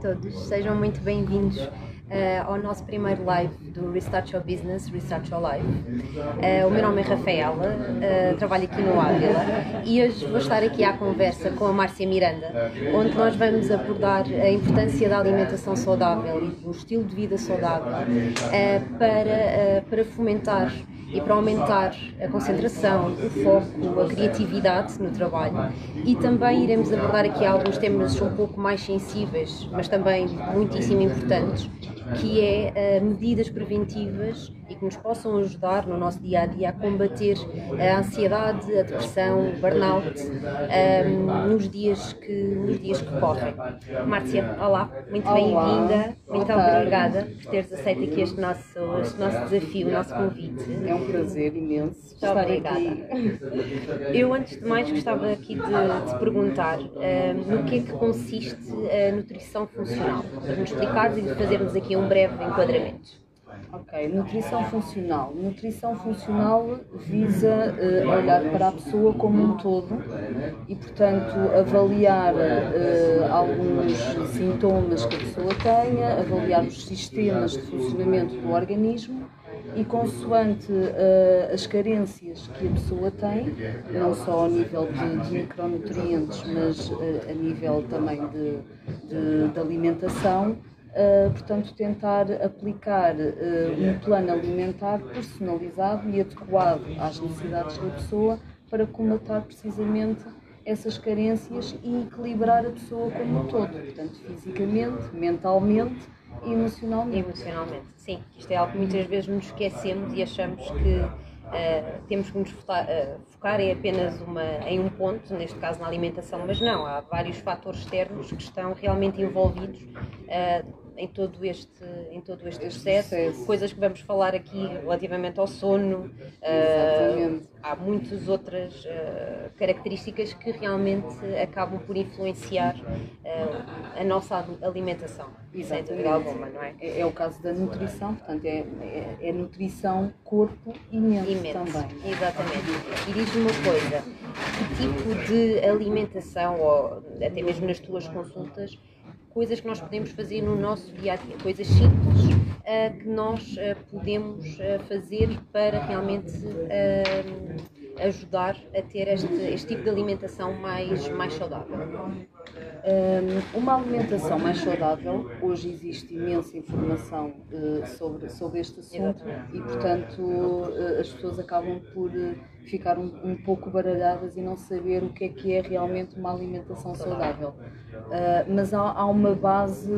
todos, sejam muito bem-vindos uh, ao nosso primeiro live do Restart Your Business, Restart Your Life. Uh, o meu nome é Rafaela, uh, trabalho aqui no Ávila e hoje vou estar aqui à conversa com a Márcia Miranda, onde nós vamos abordar a importância da alimentação saudável e do estilo de vida saudável para, para fomentar e para aumentar a concentração, o foco, a criatividade no trabalho. E também iremos abordar aqui alguns temas um pouco mais sensíveis, mas também muitíssimo importantes, que é uh, medidas preventivas e que nos possam ajudar no nosso dia a dia a combater a ansiedade, a depressão, o burnout um, ehm, nos, dias que, nos dias que correm. Márcia, olá, muito bem-vinda, muito obrigada por teres aceito aqui este nosso, este nosso desafio, o nosso convite. É um prazer imenso. Muito obrigada. Aqui. Eu, antes de mais, gostava aqui de, de perguntar um, ehm, no que é que consiste a nutrição funcional, para nos explicares e fazermos aqui um breve enquadramento. Ok, nutrição funcional. Nutrição funcional visa uh, olhar para a pessoa como um todo e, portanto, avaliar uh, alguns sintomas que a pessoa tenha, avaliar os sistemas de funcionamento do organismo e, consoante uh, as carências que a pessoa tem, não só a nível de, de micronutrientes, mas a nível também de, de, de alimentação, Uh, portanto, tentar aplicar uh, um plano alimentar personalizado e adequado às necessidades da pessoa para comatar precisamente essas carências e equilibrar a pessoa como um todo, portanto, fisicamente, mentalmente e emocionalmente. Emocionalmente, sim. Isto é algo que muitas vezes nos esquecemos e achamos que Uh, temos que nos focar, focar em apenas uma, em um ponto, neste caso na alimentação, mas não, há vários fatores externos que estão realmente envolvidos uh, em todo este, em todo este, processo, processo, coisas que vamos falar aqui relativamente ao sono. Uh, há muitas outras uh, características que realmente acabam por influenciar uh, a nossa alimentação, sem dúvida alguma, não é? é? é? o caso da nutrição, portanto, é, é, é nutrição corpo e mente, e mente também. Exatamente. E diz-me uma coisa, que tipo de alimentação, ou até mesmo nas tuas consultas, coisas que nós podemos fazer no nosso dia a dia, coisas simples uh, que nós uh, podemos uh, fazer para realmente ajudar a ter este, este tipo de alimentação mais, mais saudável. Um, uma alimentação mais saudável, hoje existe imensa informação uh, sobre, sobre este assunto e, portanto, uh, as pessoas acabam por uh, ficar um, um, pouco baralhadas e não saber o que é que é realmente uma alimentação saudável. mas há, há, uma base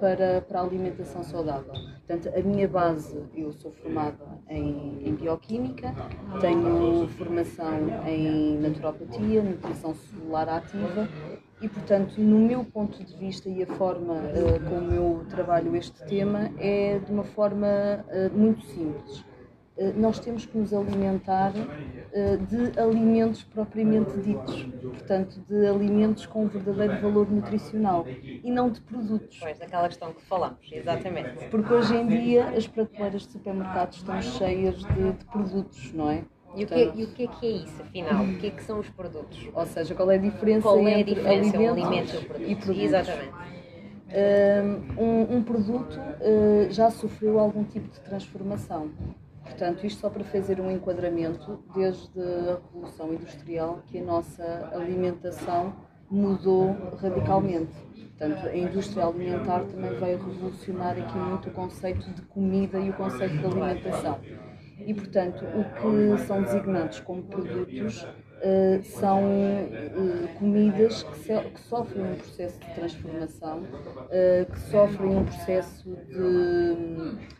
para, para a alimentação saudável. Portanto, a minha base, eu sou formada em, em bioquímica, tenho formação em naturopatia, nutrição celular ativa e, portanto, no meu ponto de vista e a forma uh, como eu trabalho este tema é de uma forma uh, muito simples. Uh, nós temos que nos alimentar de alimentos propriamente ditos, portanto, de alimentos com um verdadeiro valor nutricional e não de produtos. Pois, daquela questão que falamos, exatamente. Porque hoje em dia as prateleiras de supermercados estão cheias de, de produtos, não é? E o, que, e o que é que é isso, afinal? O que é que são os produtos? Ou seja, qual é a diferença qual é a diferença entre alimento, alimento e produto? Exatamente. Um, um produto uh, já sofreu algum tipo de transformação. Portanto, isto só para fazer um enquadramento, desde a Revolução Industrial, que a nossa alimentação mudou radicalmente. Portanto, a indústria alimentar também veio revolucionar aqui muito o conceito de comida e o conceito de alimentação e, portanto, o que são designados como produtos uh, são uh, comidas que, que, sofrem um processo de transformação, uh, que sofrem um processo de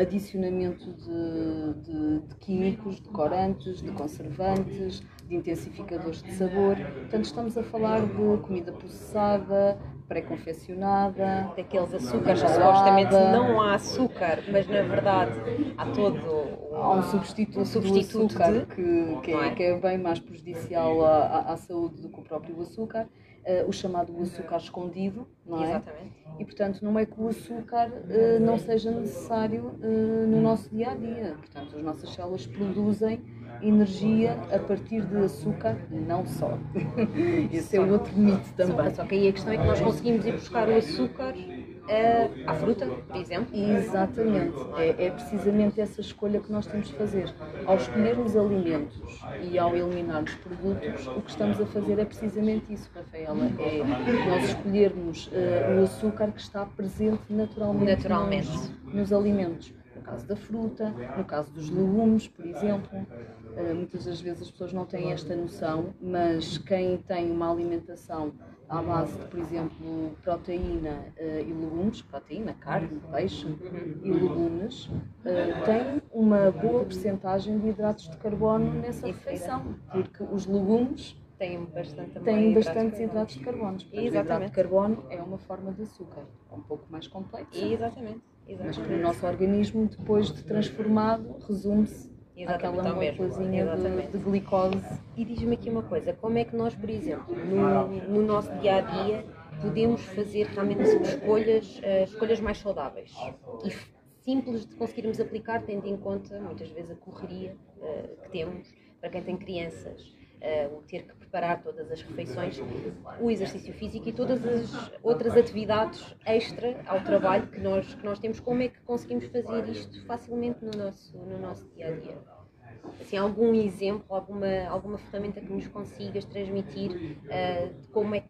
adicionamento de, de, de químicos, de corantes, de conservantes, de intensificadores de sabor. Portanto, estamos a falar de comida processada, pré-confeccionada, daqueles açúcares, supostamente não há açúcar, mas na verdade há todo há um substituto, um substituto açúcar de, que, que, é, é? que, é, bem mais prejudicial à, à, saúde do que o próprio açúcar uh, o chamado açúcar escondido, não é? Exatamente. E portanto, não é que o açúcar uh, não seja necessário uh, no nosso dia a dia. Portanto, as nossas células produzem energia a partir de açúcar, não só. Esse é outro mito também. Só que aí a questão é que nós conseguimos ir buscar o açúcar uh, à fruta, por exemplo. Exatamente. É, é, precisamente essa escolha que nós temos de fazer. Ao escolhermos alimentos e ao eliminarmos produtos, o que estamos a fazer é precisamente isso, Rafaela. É nós escolhermos uh, o açúcar que está presente naturalmente, naturalmente. Nos, nos alimentos caso da fruta, no caso dos legumes, por exemplo. Uh, muitas das vezes as pessoas não têm esta noção, mas quem tem uma alimentação à base de, por exemplo, proteína uh, e legumes, proteína, carne, peixe e legumes, uh, tem uma boa percentagem de hidratos de carbono nessa refeição, porque os legumes têm bastante têm bastantes hidratos de carbono. Exatamente. O hidrato de carbono é uma forma de açúcar, é um pouco mais complexo. Exatamente. Exatamente. Mas que no nosso organismo, depois de transformado, resume-se aquela moléculazinha de, de, glicose. E diz-me aqui uma coisa, como é que nós, por exemplo, no, no nosso dia a dia, podemos fazer realmente escolhas, uh, escolhas mais saudáveis e simples de conseguirmos aplicar, tendo em conta muitas vezes a correria uh, que temos para quem tem crianças o ter que preparar todas as refeições, o exercício físico e todas as outras atividades extra ao trabalho que nós, que nós temos, como é que conseguimos fazer isto facilmente no nosso, no nosso dia a dia? Assim, algum exemplo, alguma, alguma ferramenta que nos consigas transmitir uh, de, como é que,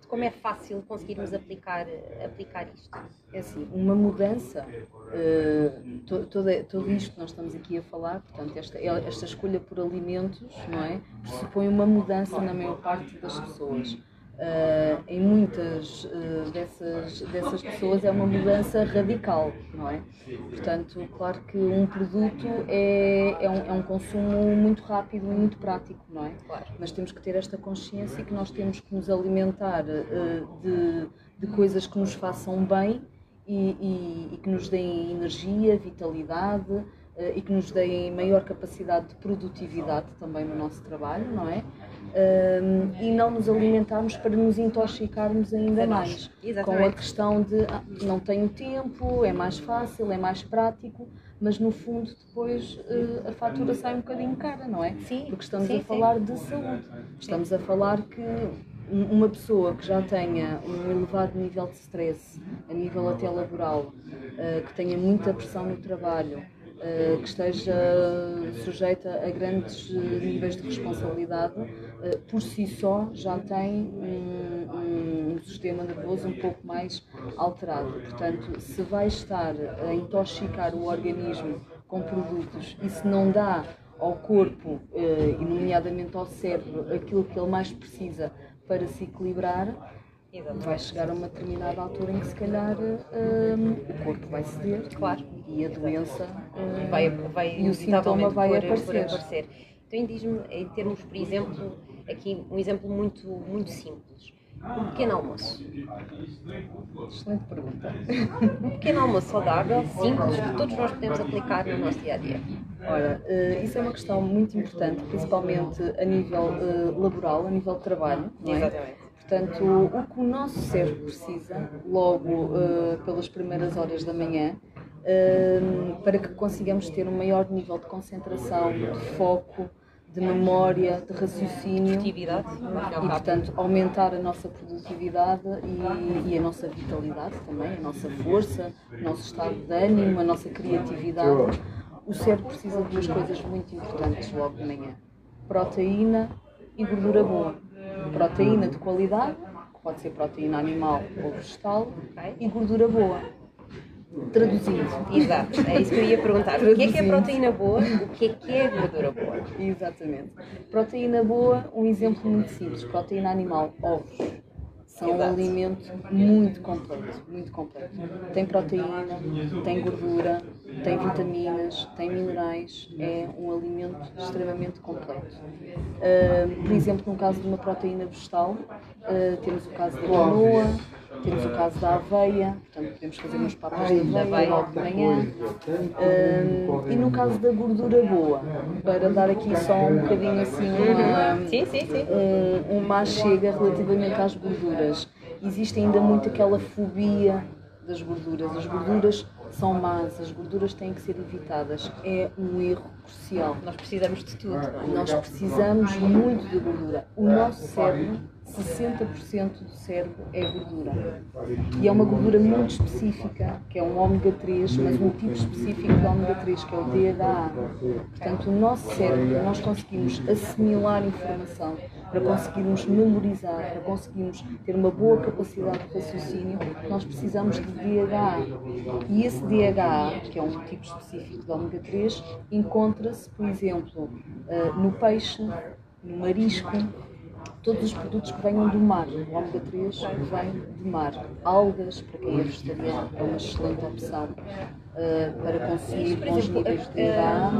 de como é fácil conseguirmos aplicar, aplicar isto? É assim, uma mudança, uh, to, todo, todo isto que nós estamos aqui a falar, portanto, esta, esta escolha por alimentos, não é? Pressupõe uma mudança na maior parte das pessoas Uh, em muitas uh, dessas, dessas pessoas é uma mudança radical, não é? Portanto, claro que um produto é, é, um, é um consumo muito rápido e muito prático, não é? Claro. Mas temos que ter esta consciência que nós temos que nos alimentar uh, de, de coisas que nos façam bem e, e, e que nos deem energia, vitalidade e que nos deem maior capacidade de produtividade também no nosso trabalho, não é? um, e não nos alimentarmos para nos intoxicarmos ainda mais. Com a questão de ah, não tenho tempo, é mais fácil, é mais prático, mas no fundo depois uh, a fatura sai um bocadinho cara, não é? Sim. Porque estamos sim, a falar sim. de saúde. Estamos a falar que uma pessoa que já tenha um elevado nível de stress, a nível até laboral, uh, que tenha muita pressão no trabalho, eh, que esteja sujeita a grandes eh, níveis de responsabilidade, eh, por si só já tem um, um, sistema nervoso um pouco mais alterado. Portanto, se vai estar a intoxicar o organismo com produtos e se não dá ao corpo, e nomeadamente ao cérebro, aquilo que ele mais precisa para se equilibrar. Vai chegar a uma determinada altura em que se calhar um, o corpo vai ceder claro. e a doença um, vai, vai, e o sintoma vai por, aparecer. Por aparecer. Então diz-me, em termos, por exemplo, aqui um exemplo muito, muito simples. Um pequeno almoço. Excelente pergunta. Um pequeno almoço saudável, simples, que todos nós podemos aplicar no nosso dia a dia. Ora, uh, isso é uma questão muito importante, principalmente a nível uh, laboral, a nível de trabalho. Não é? Exatamente Portanto, o que o nosso cérebro precisa, logo uh, pelas primeiras horas da manhã, uh, para que consigamos ter um maior nível de concentração, de foco, de memória, de raciocínio e, portanto, aumentar a nossa produtividade e, e, a nossa vitalidade também, a nossa força, o nosso estado de ânimo, a nossa criatividade. O cérebro precisa de duas coisas muito importantes logo de manhã: proteína e gordura boa proteína de qualidade, que pode ser proteína animal ou vegetal, okay. e gordura boa. Traduzindo. Exato, é isso que eu ia perguntar. Traduzindo. O que é que é proteína boa? O que é que é gordura boa? Exatamente. Proteína boa, um exemplo muito simples: proteína animal, ovos. São Exato. um alimento muito completo, muito completo. Tem proteína, tem gordura, tem vitaminas, tem minerais, é um alimento extremamente completo. Uh, por exemplo, no caso de uma proteína vegetal, uh, temos o caso da quinoa, temos o caso da aveia, portanto podemos fazer umas papas de aveia logo de manhã. E no caso da gordura boa, para dar aqui só um bocadinho assim uma, sim, sim, sim. Um, uma chega relativamente às gorduras. Existe ainda muito aquela fobia das gorduras. As gorduras são más, as gorduras têm que ser evitadas. É um erro crucial. Nós precisamos de tudo. Não é? Nós precisamos muito de gordura. O nosso cérebro 60% do cérebro é gordura. E é uma gordura muito específica, que é um ômega 3, mas um tipo específico de ômega 3, que é o DHA. Portanto, o nosso cérebro, nós conseguimos assimilar informação, para conseguirmos memorizar, para conseguirmos ter uma boa capacidade de raciocínio, nós precisamos de DHA. E esse DHA, que é um tipo específico de ômega 3, encontra-se, por exemplo, eh, no peixe, no marisco, todos os produtos que venham do mar. O ômega 3 vem do mar. Algas, para quem é vegetariano, é uma excelente opção uh, para consumir bons níveis de DHA.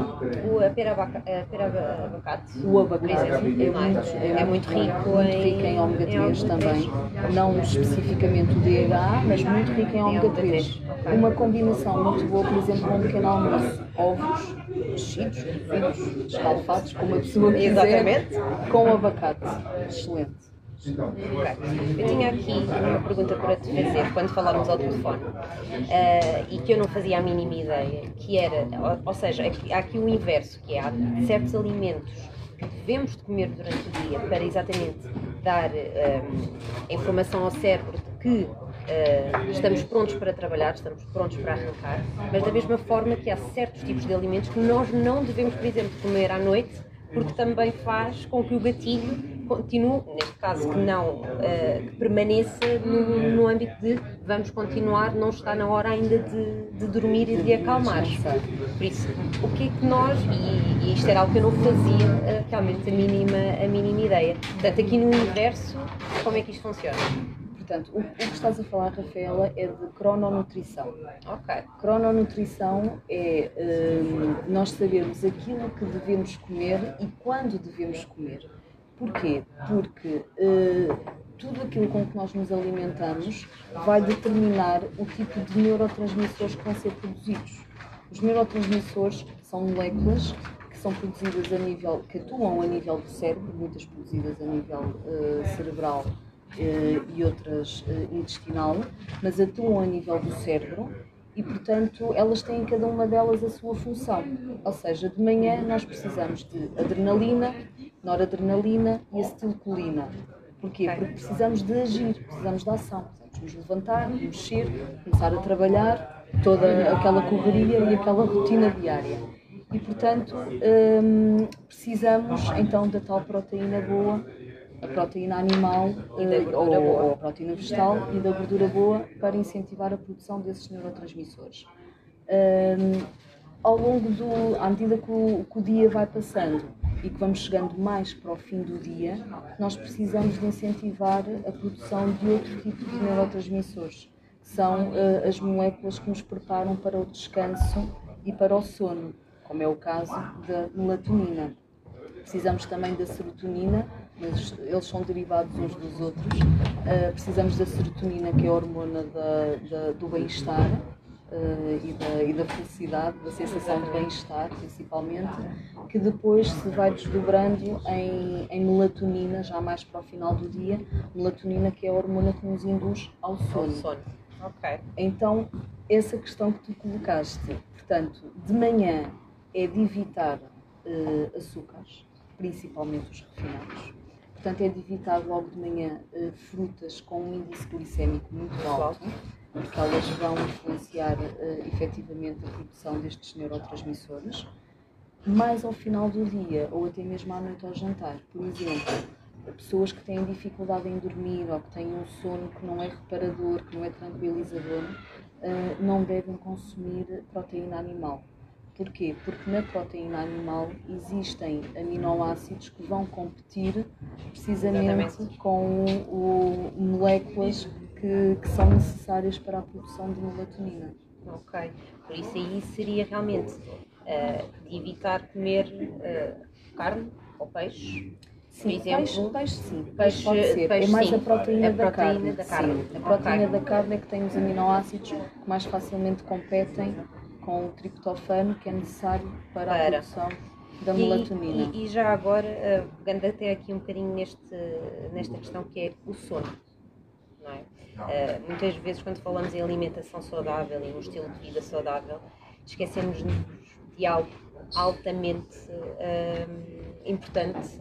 O, a pera, abacate. O abacate é, muito, é, é muito rico, muito rico em ômega 3 também. Não especificamente o DHA, mas muito rico em ômega 3. Uma combinação muito boa, por exemplo, com um pequeno almoço. Ovos mexidos, cozidos, escalfados, como a pessoa quiser, Exatamente. com abacate. Excelente. Okay. Eu tinha aqui uma pergunta para te fazer quando falávamos ao telefone uh, e que eu não fazia a mínima ideia, que era, ou, ou seja, há aqui o inverso, que é há certos alimentos que devemos de comer durante o dia para exatamente dar uh, a informação ao cérebro de que uh, estamos prontos para trabalhar, estamos prontos para arrancar, mas da mesma forma que há certos tipos de alimentos que nós não devemos, por exemplo, comer à noite porque também faz com que o gatilho continue, neste caso que não, uh, que permaneça no, no, âmbito de vamos continuar, não está na hora ainda de, de dormir e de acalmar. Por isso, o que é que nós, e, e isto era algo que eu não fazia uh, realmente a mínima, a mínima ideia. Portanto, aqui no universo, como é que isto funciona? Portanto, o, o, que estás a falar, Rafaela, é de crononutrição. Ok. Crononutrição é um, nós sabermos aquilo que devemos comer e quando devemos comer. Porquê? Porque uh, tudo aquilo com que nós nos alimentamos vai determinar o tipo de neurotransmissores que vão ser produzidos. Os neurotransmissores são moléculas que são produzidas a nível, que atuam a nível do cérebro, muitas produzidas a nível uh, cerebral e outras intestinal, mas atuam a nível do cérebro e, portanto, elas têm cada uma delas a sua função. Ou seja, de manhã nós precisamos de adrenalina, noradrenalina e acetilcolina. Porquê? Porque precisamos de agir, precisamos de ação. Precisamos nos levantar, mexer, começar a trabalhar, toda aquela correria e aquela rotina diária. E, portanto, hum, precisamos então da tal proteína boa, a proteína animal uh, ou, ou, a proteína vegetal e da gordura boa para incentivar a produção desses neurotransmissores. Um, ao longo do, à medida que o, que o dia vai passando, e que vamos chegando mais para o fim do dia, nós precisamos de incentivar a produção de outro tipo de neurotransmissores, que são uh, as moléculas que nos preparam para o descanso e para o sono, como é o caso da melatonina. Precisamos também da serotonina, mas eles são derivados uns dos outros. Uh, precisamos da serotonina, que é a hormona da, da, do bem-estar, uh, e, da, e da felicidade, da sensação de bem-estar, principalmente, que depois se vai desdobrando em, em, melatonina, já mais para o final do dia, melatonina que é a hormona que nos induz ao sono. sono. Okay. Então, essa questão que tu colocaste, portanto, de manhã é de evitar uh, açúcares, principalmente os refinados. Portanto, é de evitar logo de manhã uh, frutas com um índice glicémico muito alto porque elas vão influenciar uh, efetivamente a produção destes neurotransmissores, mais ao final do dia ou até mesmo à noite ao jantar. Por exemplo, pessoas que têm dificuldade em dormir ou que têm um sono que não é reparador, que não é tranquilizador, uh, não devem consumir proteína animal. Porquê? Porque na proteína animal existem aminoácidos que vão competir precisamente Exatamente. com o, moléculas que, que são necessárias para a produção de melatonina. Ok. Por isso aí seria realmente uh, evitar comer uh, carne ou peixe. Sim, por exemplo, peixe, peixe sim, peixe, pode ser. Peixe, é mais sim. a proteína, a da, proteína carne. da carne. Sim. A proteína okay. da carne é que tem os aminoácidos que mais facilmente competem com o triptofano que é necessário para, para. a produção da melatonina. E, e, e já agora, uh, pegando até aqui um bocadinho neste, nesta questão que é o sono. Não é? Uh, muitas vezes quando falamos em alimentação saudável e um estilo de vida saudável, esquecemos de algo altamente uh, importante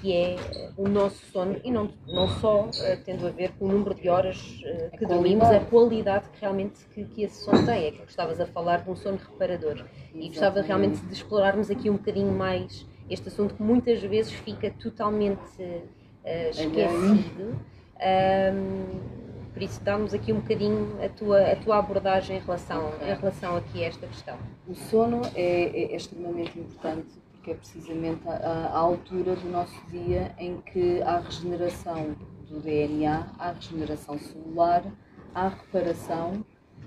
que é o nosso sono e não, não só uh, tendo a ver com o número de horas uh, que a dormimos, a qualidade que realmente que, que esse sono tem. É que estavas a falar de um sono reparador. Exatamente. E gostava realmente de explorarmos aqui um bocadinho mais este assunto que muitas vezes fica totalmente uh, esquecido. Um, por isso, dá-nos aqui um bocadinho a tua, a tua abordagem em relação, em relação aqui a esta questão. O sono é, é extremamente importante que é precisamente a, a, altura do nosso dia em que há regeneração do DNA, há regeneração celular, há reparação.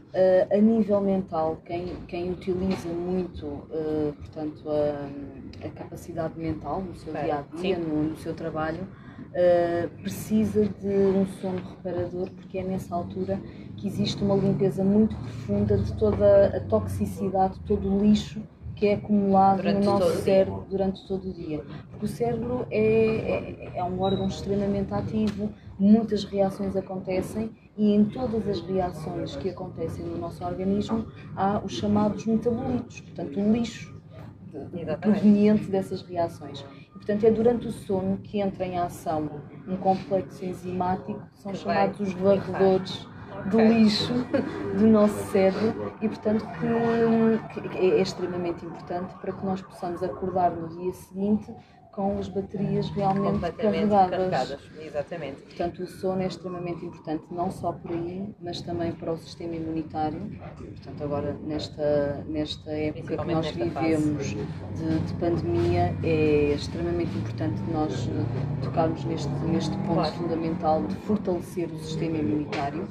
Uh, a nível mental, quem, quem utiliza muito, uh, portanto, a, a, capacidade mental no seu dia a dia, no, no, seu trabalho, uh, precisa de um sono reparador, porque é nessa altura que existe uma limpeza muito profunda de toda a toxicidade, todo o lixo que é acumulado durante no nosso cérebro durante todo o dia. Porque o cérebro é, é, é, um órgão extremamente ativo, muitas reações acontecem e em todas as reações que acontecem no nosso organismo há os chamados metabolitos, portanto, o lixo proveniente dessas reações. E, portanto, é durante o sono que entra em ação um complexo enzimático, que são que chamados os varredores do lixo do nosso cérebro e, portanto, que, é extremamente importante para que nós possamos acordar no dia seguinte com as baterias realmente carregadas. carregadas. Exatamente. Portanto, o sono é extremamente importante, não só por aí, mas também para o sistema imunitário. Portanto, agora, nesta, nesta época que nós vivemos de, de, pandemia, é extremamente importante nós tocarmos neste, neste ponto claro. fundamental de fortalecer o sistema imunitário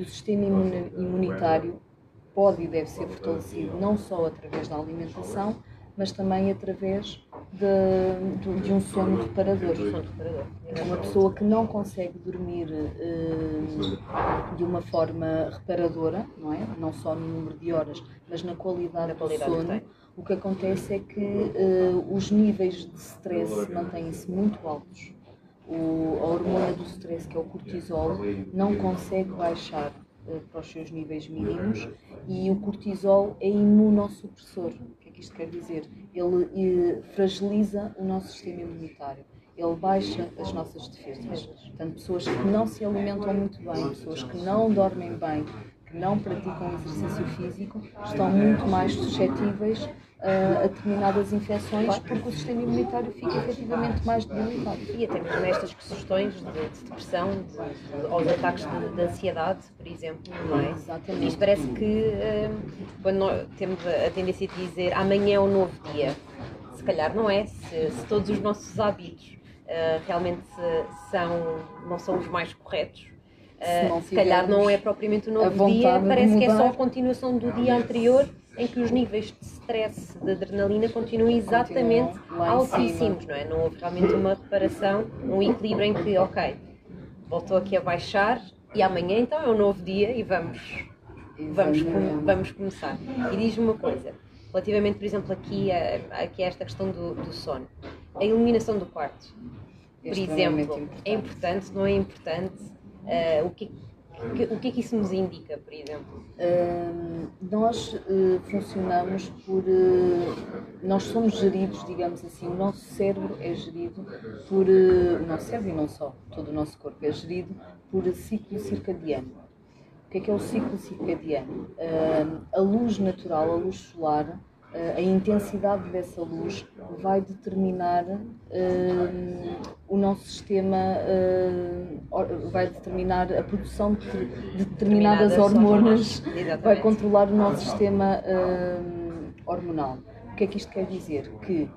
e o sistema imunitário pode e deve ser fortalecido não só através da alimentação, mas também através de, de, um sono reparador. Uma pessoa que não consegue dormir uh, de uma forma reparadora, não é? Não só no número de horas, mas na qualidade, do sono. O que acontece é que uh, os níveis de stress mantêm-se muito altos o, a hormona do stress, que é o cortisol, não consegue baixar uh, para os seus níveis mínimos e o cortisol é imunossupressor. O que é que isto quer dizer? Ele uh, fragiliza o nosso sistema imunitário. Ele baixa as nossas defesas. Portanto, pessoas que não se alimentam muito bem, pessoas que não dormem bem, que não praticam exercício físico, estão muito mais suscetíveis a determinadas infecções porque o sistema imunitário fica efetivamente mais debilitado. E até mesmo nestas questões de, de depressão, de, de, aos ataques de, de, ansiedade, por exemplo, não é? Exatamente. Isto parece que um, quando nós temos a tendência de dizer amanhã é um novo dia, se calhar não é, se, se todos os nossos hábitos uh, realmente são, não são os mais corretos, Uh, se, se calhar não é propriamente um novo dia, parece que é só a continuação do dia anterior em que os níveis de stress, de adrenalina continuam exatamente altíssimos, não é? Não houve realmente uma reparação, um equilíbrio em que, ok, voltou aqui a baixar e amanhã então é um novo dia e vamos, vamos, vamos começar. E diz-me uma coisa, relativamente, por exemplo, aqui a, aqui a esta questão do, do sono, a iluminação do quarto, por exemplo, importante. é importante, não é importante? Uh, o que o que é que isso nos indica, por exemplo? Uh, nós uh, funcionamos por. Uh, nós somos geridos, digamos assim, o nosso cérebro é gerido por. o nosso cérebro e não só, todo o nosso corpo é gerido por ciclo circadiano. O que é que é o ciclo circadiano? a luz natural, a luz solar, a intensidade dessa luz vai determinar uh, o nosso sistema, uh, vai determinar a produção de, de determinadas, determinadas hormonas, hormonas vai controlar o nosso sistema uh, hormonal. O que é que isto quer dizer? Que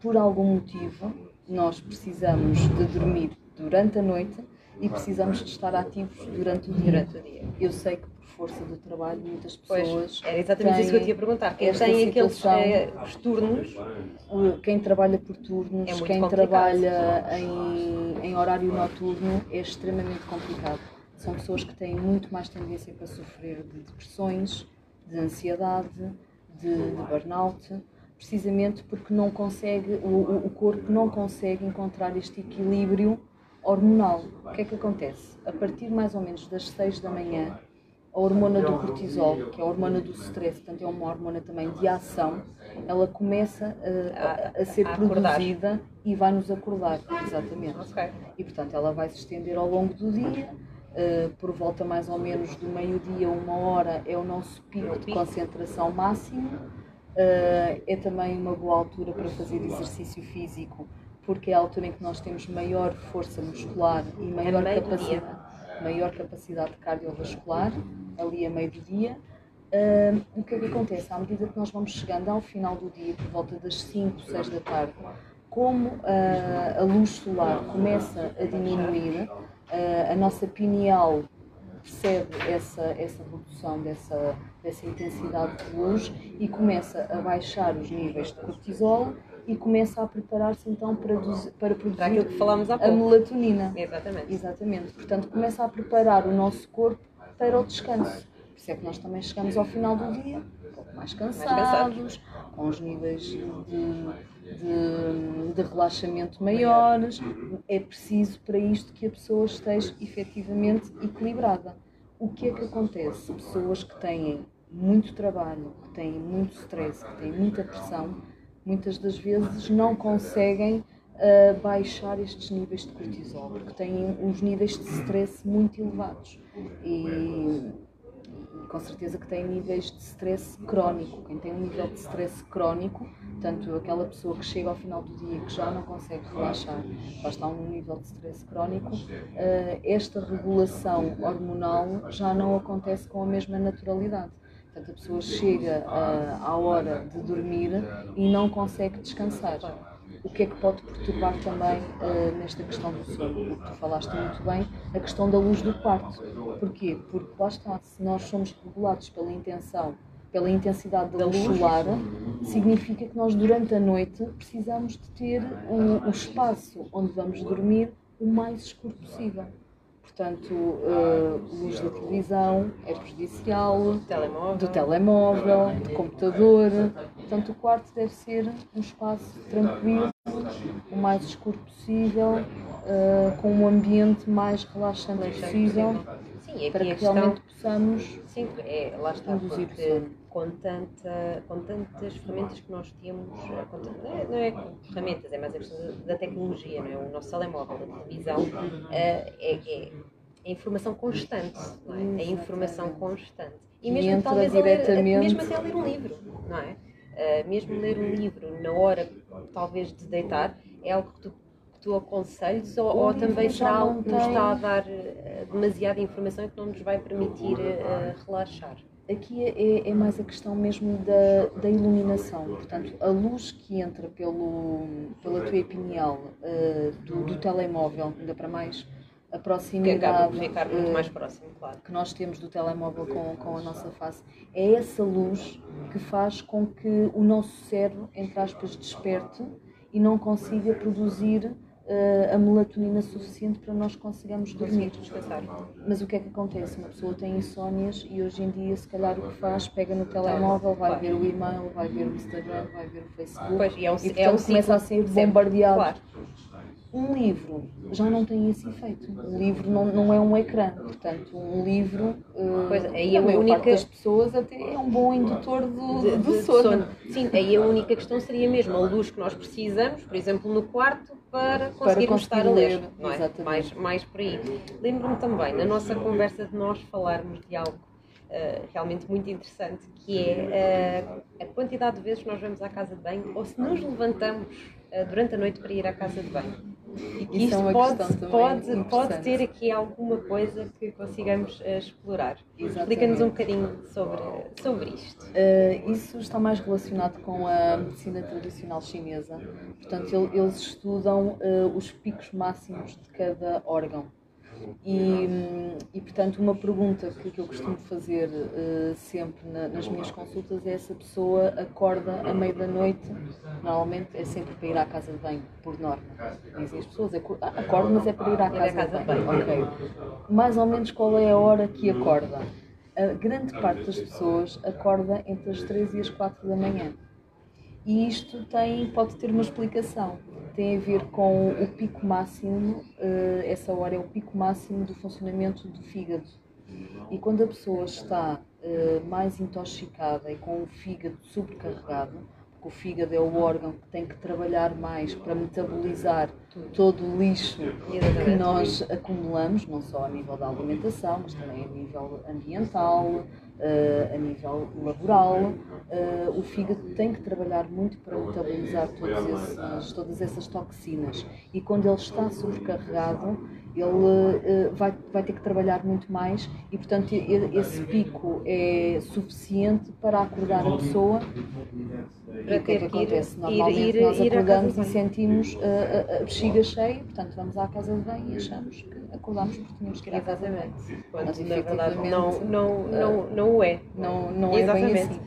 por algum motivo nós precisamos de dormir durante a noite e precisamos de estar ativos durante o dia. Durante o dia. Eu sei que por força do trabalho muitas Pois, pessoas era exatamente isso que eu te ia perguntar. Quem tem aqueles situação- eh, os turnos, quem trabalha por turnos, É quem trabalha em, em horário noturno é extremamente complicado. São pessoas que têm muito mais tendência para sofrer de depressões, de ansiedade, de, de burnout, precisamente porque não consegue, o- o corpo não consegue encontrar este equilíbrio hormonal. O que é que acontece? A partir mais ou menos das 6 da manhã, a hormona do cortisol, que é a hormona do stress, portanto é uma hormona também de ação, ela começa a, a- a ser A produzida e vai nos acordar, exatamente. ok. E portanto ela vai se estender ao longo do dia, eh, por volta mais ou menos do meio-dia, uma hora é o nosso pico de concentração máximo. Eh, é também uma boa altura para fazer exercício físico, porque é a altura em que nós temos maior força muscular e maior meio do capacidade, maior capacidade cardiovascular, ali a meio do dia. O que é que acontece? À medida que nós vamos chegando ao final do dia, por volta das 5, 6 da tarde, como ah, a luz solar começa a diminuir, ah, a nossa pineal percebe essa, essa redução dessa, dessa intensidade de luz e começa a baixar os níveis de cortisol e começa a preparar-se então para, produzir- para Para produzir que falámos há a melatonina. Exatamente. Exatamente. Portanto, começa a preparar o nosso corpo para o descanso. Por isso é que nós também chegamos ao final do dia um pouco mais cansados, com os níveis de, de- de relaxamento maiores. É preciso para isto que a pessoa esteja efetivamente equilibrada. O que é que acontece? Pessoas que têm muito trabalho, que têm muito stress, que têm muita pressão, muitas das vezes não conseguem ah, baixar estes níveis de cortisol, porque têm os níveis de stress muito elevados. E, com certeza que têm níveis de stress crónico. Quem tem um nível de stress crónico, tanto aquela pessoa que chega ao final do dia que já não consegue relaxar, já está num nível de stress crónico, ah, esta regulação hormonal já não acontece com a mesma naturalidade. Portanto, a pessoa chega ah, à hora de dormir e não consegue descansar. O que é que pode perturbar também ah, nesta questão do sono? O que tu falaste muito bem, a questão da luz do quarto. Porquê? Porque lá está, se nós somos regulados pela intenção, pela intensidade da luz solar, significa que nós durante a noite precisamos de ter o, o espaço onde vamos dormir o mais escuro possível. Portanto, ah, luz da televisão é prejudicial, Telemóvel. do telemóvel, do computador. Portanto, o quarto deve ser um espaço tranquilo, o mais escuro possível, eh, com um ambiente mais relaxante possível, Sim, para que questão. realmente possamos. Sim, é, lá está, Induzir o sono. Com, tanta, com tantas ferramentas que nós temos, eh, não é, não é com ferramentas, é mais a questão da- tecnologia, não é? o nosso telemóvel, a televisão, eh, é, é, é informação constante, não é? É informação constante. E mesmo talvez diretamente- mesmo até ler um livro, não é? Eh, mesmo ler um livro na hora, talvez, de deitar, é algo que tu, que tu aconselhes ou, ou também será não algo que nos está a dar demasiada informação e que não nos vai permitir eh, relaxar. Aqui é, é mais a questão mesmo da, da iluminação. Portanto, a luz que entra pelo, pela tua pineal eh, do, do telemóvel, ainda para mais a Que acaba proximidade por ficar muito eh, mais próximo, claro. que nós temos do telemóvel com, com a nossa face, é essa luz que faz com que o nosso cérebro, entre aspas, desperte e não consiga produzir eh, a melatonina suficiente para nós consigamos dormir. Descansar. Mas o que é que acontece? Uma pessoa tem insónias e hoje em dia, se calhar, o que faz, pega no telemóvel, vai Claro. ver o e-mail, vai ver o Instagram, vai ver o Facebook Pois, e é um, e, é portanto, um começa a ser bombardeado. Claro. Um livro já não tem esse efeito. Um livro não, não é um ecrã. Portanto, um livro, eh, Pois, aí para a maior única- parte das pessoas, até é um bom indutor do, De- do de sono. Sim, aí a única questão seria mesmo a luz que nós precisamos, por exemplo, no quarto, para conseguirmos conseguir estar a ler. ler, não é? exatamente. mais, mais por aí. Lembro-me também, na nossa conversa, de nós falarmos de algo eh, realmente muito interessante, que é eh, a quantidade de vezes que nós vamos à casa de banho ou se nos levantamos eh, durante a noite para ir à casa de banho. E Isso isto é pode, pode, pode ter aqui alguma coisa que consigamos eh, explorar. Explica-nos um bocadinho sobre, sobre isto. Uh, isso está mais relacionado com a medicina tradicional chinesa. Portanto, el- eles estudam uh, os picos máximos de cada órgão. E, e portanto, uma pergunta que, que eu costumo fazer uh, sempre na, nas minhas consultas é se a pessoa acorda à meia da noite, normalmente é sempre para ir à casa de banho, por norma. Dizem as pessoas, ah, acorda, mas é para ir à casa, casa de banho. Ok. Mais ou menos qual é a hora que acorda? A grande parte das pessoas acorda entre as 3 e as 4 da manhã. E isto tem, pode ter uma explicação. Tem a ver com o pico máximo, uh, essa hora é o pico máximo do funcionamento do fígado. E quando a pessoa está uh, mais intoxicada e com o fígado sobrecarregado, porque o fígado é o órgão que tem que trabalhar mais para metabolizar todo o lixo que nós acumulamos, não só a nível da alimentação, mas também a nível ambiental, uh, a nível laboral, uh, o fígado tem que trabalhar muito para metabolizar todas essas toxinas. E quando ele está sobrecarregado, ele uh, vai, vai ter que trabalhar muito mais e, portanto, esse pico é suficiente para acordar a pessoa. Para e o que é que acontece? Ir, Normalmente ir, ir, nós acordamos e sentimos a, a, bexiga cheia, portanto, vamos à casa de banho e achamos que acordamos porque tínhamos que ir à casa de banho. Mas, na verdade, não, não, não, não o é. Não, não é bem assim.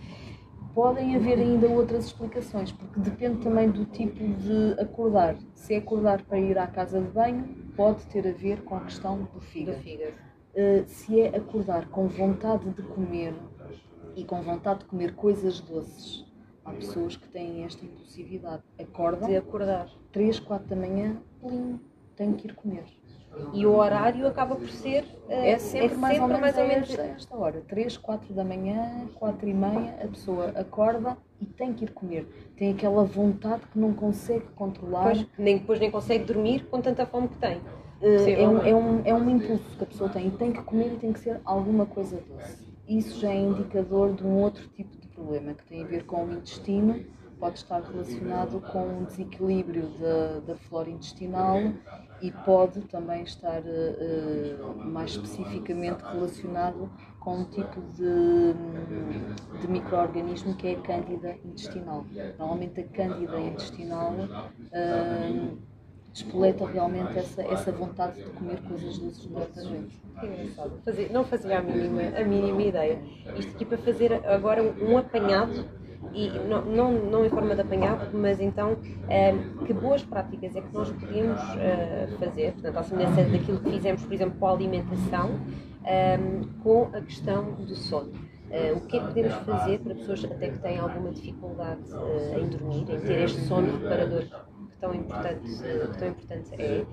Podem haver ainda outras explicações, porque depende também do tipo de acordar. Se é acordar para ir à casa de banho, pode ter a ver com a questão do fígado. Do fígado. Uh, se é acordar com vontade de comer e com vontade de comer coisas doces, há pessoas que têm esta impulsividade. Acordam, de acordar. 3, 4 da manhã, plim, tenho que ir comer. E o horário acaba por ser. É sempre, é mais, sempre ou mais ou menos esta, esta hora. 3, 4 da manhã, 4 e meia, a pessoa acorda e tem que ir comer. Tem aquela vontade que não consegue controlar. Pois, nem, depois nem consegue dormir com tanta fome que tem. É um, é, um, é um impulso que a pessoa tem e tem que comer e tem que ser alguma coisa doce. Isso já é indicador de um outro tipo de problema que tem a ver com o intestino pode estar relacionado com um desequilíbrio da, da flora intestinal e pode também estar uh, mais especificamente relacionado com um tipo de, de microorganismo que é a cândida intestinal. Normalmente a cândida intestinal uh, realmente essa, essa vontade de comer coisas doces noite. não fazia a mínima, a mínima ideia. Isto aqui para fazer agora um apanhado e não, não, não em forma de apanhado, mas então eh, que boas práticas é que nós podemos uh, fazer, portanto, à semelhança daquilo que fizemos, por exemplo, com a alimentação, um, com a questão do sono. Uh, o que é que podemos fazer para pessoas até que têm alguma dificuldade uh, em dormir, em ter este sono reparador que tão importante, que tão importante é?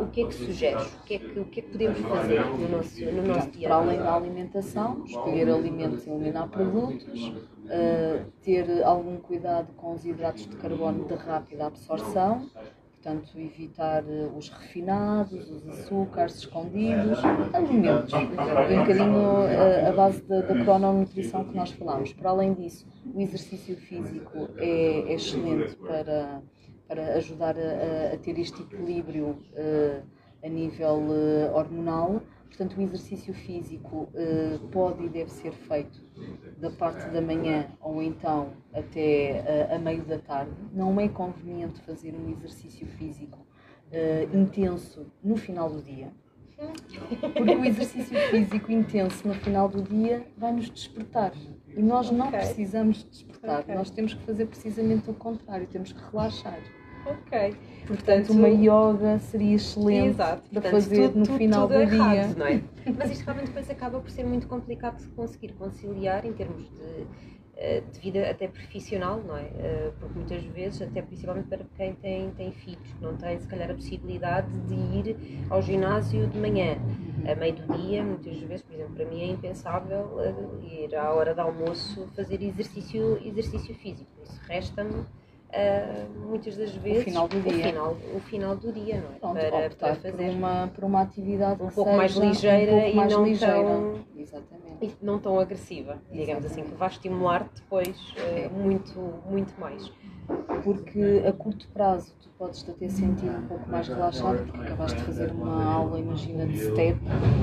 O que é que sugeres? O que é que, o que, é que podemos fazer no nosso, no nosso dia? Para além da alimentação, escolher alimentos e eliminar produtos, uh, ter algum cuidado com os hidratos de carbono de rápida absorção, portanto, evitar uh, os refinados, os açúcares escondidos, alimentos, um bocadinho uh, a base da, da crononutrição que nós falámos. Para além disso, o exercício físico é, é excelente para, para ajudar a, a ter este equilíbrio a nível hormonal Portanto, o exercício físico uh, pode e deve ser feito da parte da manhã ou então até uh, a meio da tarde. Não é conveniente fazer um exercício físico uh, intenso no final do dia, porque o exercício físico intenso no final do dia vai nos despertar. E nós não okay. precisamos despertar, okay. nós temos que fazer precisamente o contrário, temos que relaxar. Ok. Portanto, uma yoga seria excelente Exato. para Portanto, fazer tudo, no tudo, final tudo do errado, dia. Não é? Mas isto realmente depois acaba por ser muito complicado de conseguir conciliar em termos de, eh, de vida até profissional, não é? Eh, porque muitas vezes, até principalmente para quem tem, tem filhos, não tem se calhar a possibilidade de ir ao ginásio de manhã, a meio do dia, muitas vezes, por exemplo, para mim é impensável eh, ir à hora do almoço fazer exercício, exercício físico. Isso resta-me uh, muitas das vezes o final do dia, o final, o final do dia não é? Pronto, para, para fazer por uma, por uma atividade um pouco mais ligeira um pouco mais e não ligeira. tão Exatamente. não tão agressiva, digamos Exatamente. assim, que vai estimular depois uh, muito, muito mais. Porque a curto prazo tu podes te ter sentido um pouco mais relaxado porque acabaste de fazer uma aula, imagina, de step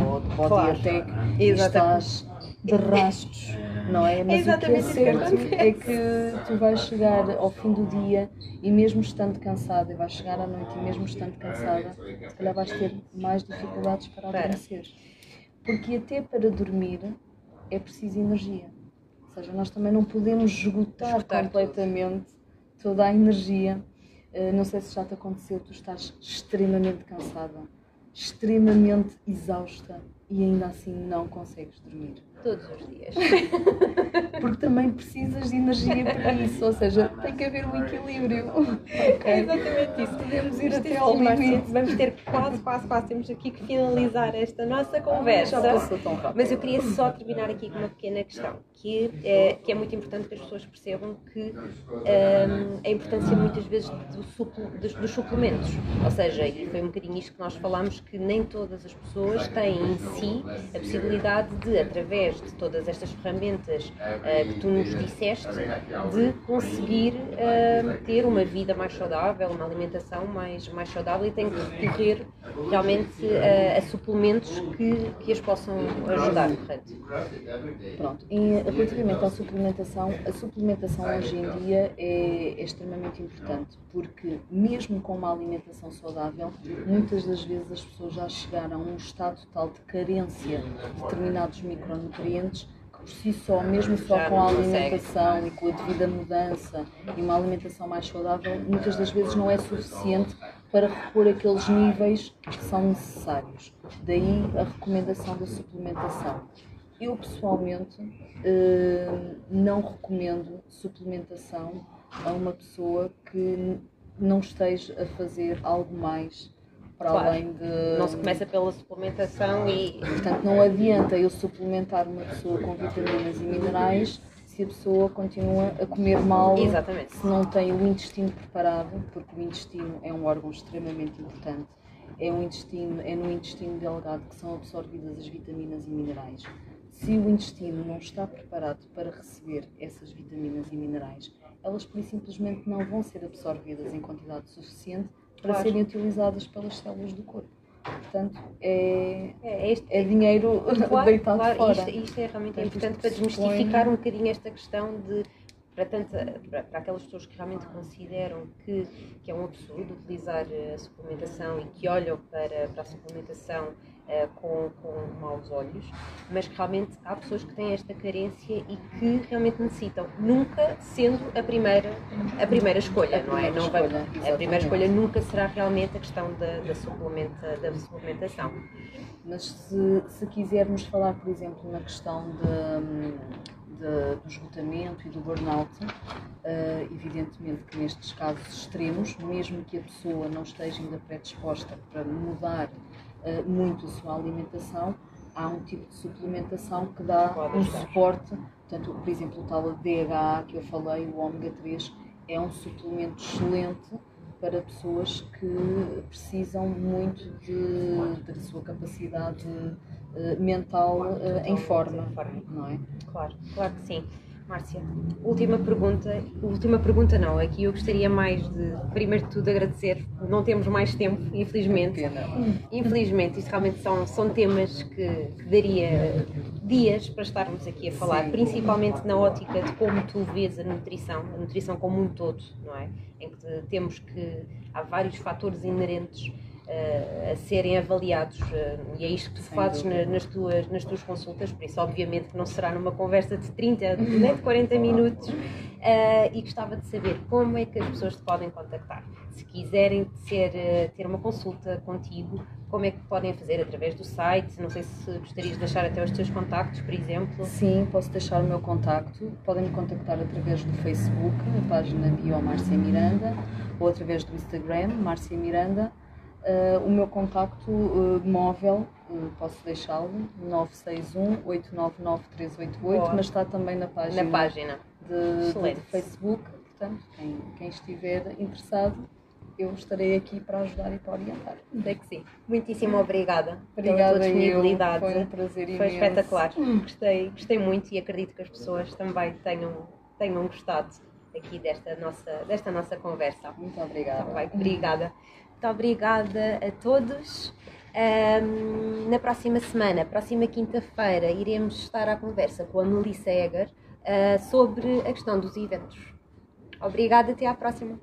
ou de body claro. attack e estás de rastos não é? Mas exatamente o que é certo é que tu vais chegar ao fim do dia e mesmo estando cansada, e vais chegar à noite e mesmo estando cansada, se calhar vais ter mais dificuldades para adormecer. Porque até para dormir é preciso energia. Ou seja, nós também não podemos esgotar, Esgotar completamente toda a energia. Uh, não sei se já te aconteceu, tu estás extremamente cansada, extremamente exausta e ainda assim não consegues dormir. Todos os dias. Porque também precisas de energia para isso, ou seja, tem que haver um equilíbrio. É ok? exatamente isso. Podemos ir até é ao limite. Vamos ter quase, quase, quase. Temos aqui que finalizar esta nossa Já conversa. passou tão rápido. Mas eu queria só terminar aqui com uma pequena questão, que é, que é muito importante que as pessoas percebam que hum, a importância muitas vezes do supl- dos, dos suplementos. Ou seja, e foi um bocadinho isto que nós falámos, que nem todas as pessoas têm em si a possibilidade de, através de todas estas ferramentas ah, que tu nos disseste, de conseguir ah, ter uma vida mais saudável, uma alimentação mais, mais saudável e tem que recorrer realmente ah, a suplementos que, que as possam ajudar, correto? Pronto, e relativamente à suplementação, a suplementação hoje em dia é, é extremamente importante porque, mesmo com uma alimentação saudável, muitas das vezes as pessoas já chegaram a um estado tal de carência de determinados micronutrientes que, por si só, mesmo só com a alimentação e com a devida mudança e uma alimentação mais saudável, muitas das vezes não é suficiente para repor aqueles níveis que são necessários. Daí a recomendação da suplementação. Eu pessoalmente eh, não recomendo suplementação a uma pessoa que não esteja a fazer algo mais para Claro. além de. Não se começa pela suplementação e Portanto, não adianta eu suplementar uma pessoa com vitaminas e minerais se a pessoa continua a comer mal, Exatamente. se não tem o intestino preparado, porque o intestino é um órgão extremamente importante. É, um intestino, é no intestino delgado que são absorvidas as vitaminas e minerais. Se o intestino não está preparado para receber essas vitaminas e minerais, elas por simplesmente não vão ser absorvidas em quantidade suficiente para Claro. serem utilizadas pelas células do corpo. Portanto, é, é, este, é dinheiro Claro, deitado claro, fora. Isto, isto é realmente Portanto, importante para desmistificar um bocadinho esta questão de para, tanta, para, para aquelas pessoas que realmente consideram que, que é um absurdo utilizar eh, a suplementação e que olham para, para a suplementação eh, com, com maus olhos, mas que realmente há pessoas que têm esta carência e que realmente necessitam, nunca sendo a primeira, a primeira escolha, A não é? Não vai, a primeira escolha nunca será realmente a questão da, da, suplementa, da suplementação. Mas se, se quisermos falar, por exemplo, na questão de, de- do esgotamento e do burnout, eh, evidentemente que nestes casos extremos, mesmo que a pessoa não esteja ainda predisposta para mudar eh, muito a sua alimentação, há um tipo de suplementação que dá Pode um suporte. Portanto, por exemplo, o tal DHA que eu falei, o ômega 3, é um suplemento excelente para pessoas que precisam muito de, da sua capacidade eh, mental em forma, Em forma. não é? Claro, claro que sim. Márcia, última pergunta. Última pergunta não, aqui eu gostaria mais de, primeiro de tudo, agradecer. Não temos mais tempo, infelizmente. Infelizmente, isto realmente são, são temas que, que daria dias para estarmos aqui a falar, Sim. principalmente na ótica de como tu vês a nutrição, a nutrição como um todo, não é? Em que temos que. há vários fatores inerentes a serem avaliados eh, e é isto que tu Sem fazes na- nas, tuas, nas tuas consultas, por isso, obviamente, que não será numa conversa de 30 nem de 40 minutos. eh, e gostava de saber como é que as pessoas te podem contactar. Se quiserem ser, eh, ter uma consulta contigo, como é que podem fazer? Através do site? Não sei se gostarias de deixar até os teus contactos, por exemplo. Sim, posso deixar o meu contacto. Podem me contactar através do Facebook, a página Bio Márcia Miranda, ou através do Instagram, Márcia Miranda. Eh, o meu contacto eh, móvel, eh, posso deixá-lo, 961-899-388, Boa. mas está também na página, Na página. de, de- Facebook. Portanto, quem, quem estiver interessado, eu estarei aqui para ajudar e para orientar. Sei que sim. Muitíssimo obrigada Obrigada, pela tua eu. disponibilidade. Foi um prazer Foi imenso. espetacular. Gostei, gostei muito e acredito que as pessoas também tenham, tenham gostado aqui desta nossa, desta nossa conversa. Muito obrigada. Tá bem, obrigada. Muito obrigada a todos. Um, na próxima semana, próxima quinta-feira, iremos estar à conversa com a Melissa Eger uh, ah, sobre a questão dos eventos. Obrigada, até à próxima.